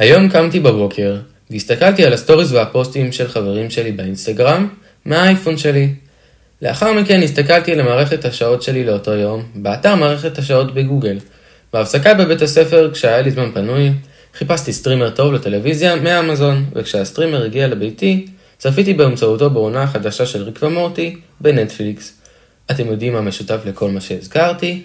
היום קמתי בבוקר והסתכלתי על הסטוריז והפוסטים של חברים שלי באינסטגרם מהאייפון שלי. לאחר מכן הסתכלתי על מערכת השעות שלי לאותו יום באתר מערכת השעות בגוגל. בהפסקה בבית הספר, כשהיה לי זמן פנוי, חיפשתי סטרימר טוב לטלוויזיה מאמזון, וכשהסטרימר הגיע לביתי, צפיתי באמצעותו בעונה החדשה של ריק ומורטי בנטפליקס. אתם יודעים מה משותף לכל מה שהזכרתי?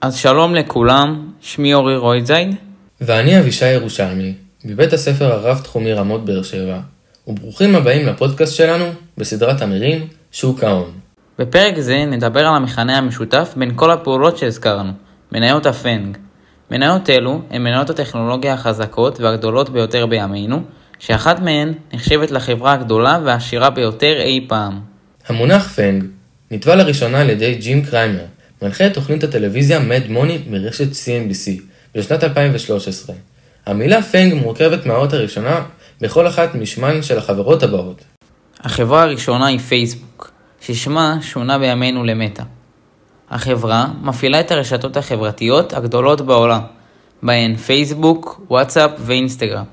אז שלום לכולם, שמי אורי רויזייד, ואני אבישי ירושלמי, מבית הספר הרב-תחומי רמות באר שבע, וברוכים הבאים לפודקאסט שלנו בסדרת אמירים, שוק ההון. בפרק זה נדבר על המכנה המשותף בין כל הפעולות שהזכרנו, מניות הפנג. מניות אלו הן מניות הטכנולוגיה החזקות והגדולות ביותר בימינו, שאחת מהן נחשבת לחברה הגדולה והעשירה ביותר אי פעם. המונח פנג נטבע לראשונה על ידי ג'ים קריימר, מנחה את תוכנית הטלוויזיה מד מוני מרשת CNBC בשנת 2013. המילה פנג מורכבת מהאות הראשונה בכל אחת משמן של החברות הבאות. החברה הראשונה היא פייסבוק, ששמה שונה בימינו למטא. החברה מפעילה את הרשתות החברתיות הגדולות בעולם, בהן פייסבוק, וואטסאפ ואינסטגרם.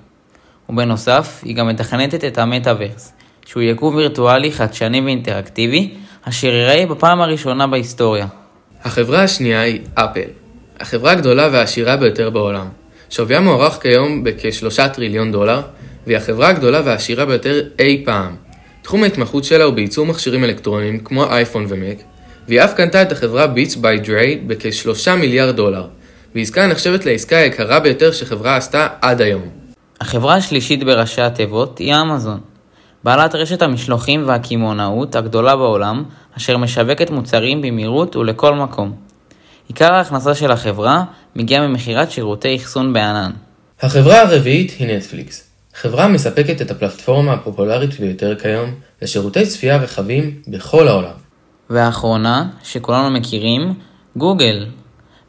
ובנוסף, היא גם מתכנתת את המטאוורס, שהוא יקום וירטואלי חדשני ואינטראקטיבי, אשר ייראה בפעם הראשונה בהיסטוריה. החברה השנייה היא אפל, החברה הגדולה והעשירה ביותר בעולם. שוויה מוערך כיום בכ-3 טריליון דולר, והיא החברה הגדולה והעשירה ביותר אי פעם. תחום ההתמחות שלה הוא בייצור מכשירים אלקטרוניים כמו אייפון ומק, והיא אף קנתה את החברה ביטס ביי דריי בכ-3 מיליארד דולר, ועסקה נחשבת לעסקה היקרה ביותר שחברה עשתה עד היום. החברה השלישית בראשי התיבות היא אמזון, בעלת רשת המשלוחים והקמעונאות הגדולה בעולם, אשר משווקת מוצרים במהירות ולכל מקום. עיקר ההכנסה של החברה מגיע ממכירת שירותי אחסון בענן. החברה הרביעית היא נטפליקס. חברה המספקת את הפלטפורמה הפופולרית ביותר כיום לשירותי צפייה רחבים בכל העולם. והאחרונה, שכולנו מכירים, גוגל.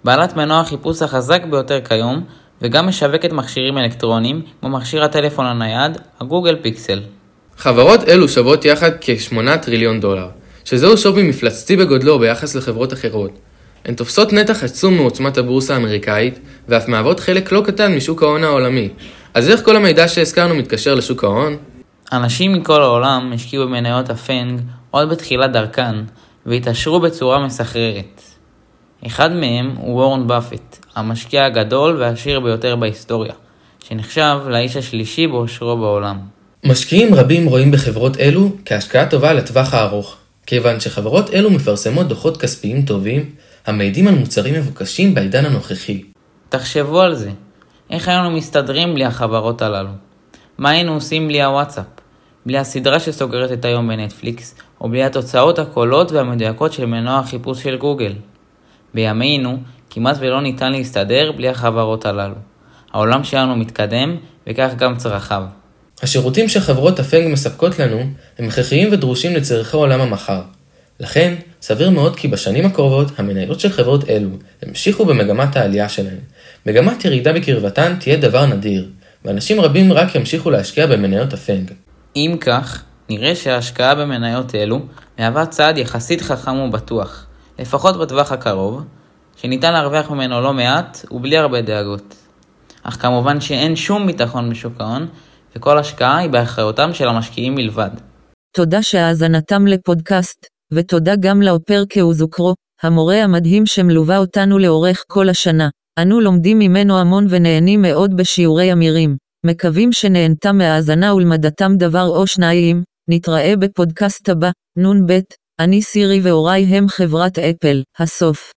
בעלת מנוע החיפוש החזק ביותר כיום, וגם משווקת מכשירים אלקטרוניים, כמו מכשיר הטלפון הנייד, הגוגל פיקסל. חברות אלו שוות יחד כ-8 טריליון דולר, שזהו שווי מפלצתי בגודלו ביחס לחברות אחרות. הן תופסות נתח עצום מעוצמת הבורסה האמריקאית, ואף מהוות חלק לא קטן משוק ההון העולמי. אז איך כל המידע שהזכרנו מתקשר לשוק ההון? אנשים מכל העולם השקיעו במניות הפנג עוד בתחילת דרכן, והתעשרו בצורה מסחררת. אחד מהם הוא וורן באפט, המשקיע הגדול והעשיר ביותר בהיסטוריה, שנחשב לאיש השלישי באושרו בעולם. משקיעים רבים רואים בחברות אלו כהשקעה טובה לטווח הארוך, כיוון שחברות אלו מפרסמות דוחות כספיים טובים, המעידים על מוצרים מבוקשים בעידן הנוכחי. תחשבו על זה, איך היינו מסתדרים בלי החברות הללו? מה היינו עושים בלי הוואטסאפ? בלי הסדרה שסוגרת את היום בנטפליקס, או בלי התוצאות הקולות והמדויקות של מנוע החיפוש של גוגל? בימינו, כמעט ולא ניתן להסתדר בלי החברות הללו. העולם שלנו מתקדם, וכך גם צרכיו. השירותים שחברות הפנג מספקות לנו הם הכרחיים ודרושים לצורכי עולם המחר. לכן, סביר מאוד כי בשנים הקרובות המניות של חברות אלו המשיכו במגמת העלייה שלהן. מגמת ירידה בקרבתן תהיה דבר נדיר, ואנשים רבים רק ימשיכו להשקיע במניות הפנג. אם כך, נראה שההשקעה במניות אלו מהווה צעד יחסית חכם ובטוח, לפחות בטווח הקרוב, שניתן להרוויח ממנו לא מעט ובלי הרבה דאגות. אך כמובן שאין שום ביטחון בשוק ההון, וכל השקעה היא באחריותם של המשקיעים בלבד. תודה שהאזנתם לפודקאסט, ותודה גם לאופר כאוזוקרו, המורה המדהים שמלווה אותנו לאורך כל השנה. אנו לומדים ממנו המון ונהנים מאוד בשיעורי אמירים. מקווים שנהנתם מהאזנה ולמדתם דבר או שניים, נתראה בפודקאסט הבא, נ"ב, אני סירי והוריי הם חברת אפל, הסוף.